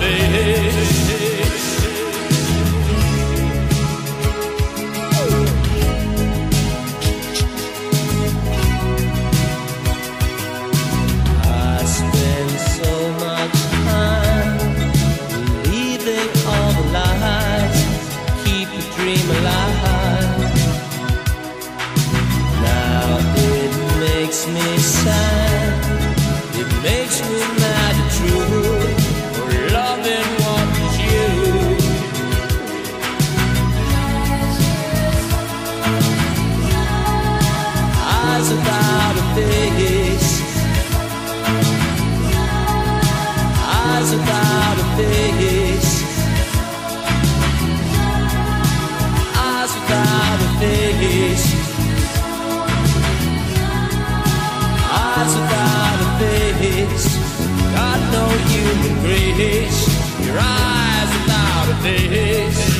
day. I spend so much time believing all the lies, keep the dream alive. Now it makes me sad, it makes me mad. I know you grace your eyes without a face.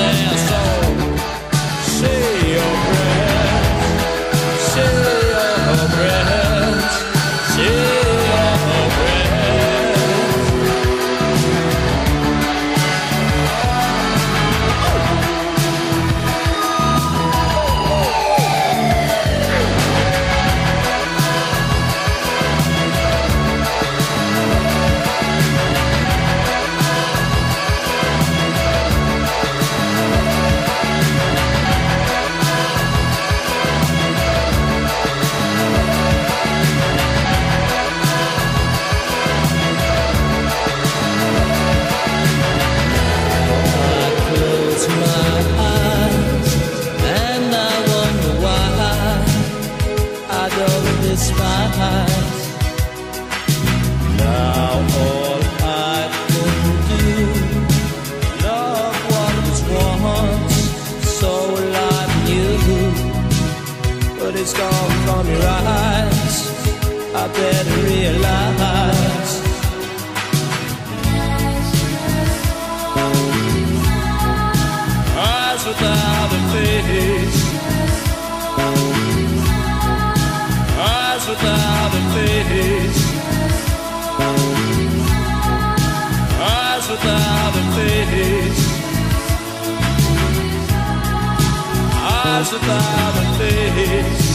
Yeah. is gone from your eyes. I better realize. Eyes without a face. Eyes without a face. Eyes without a face. eyes without a face.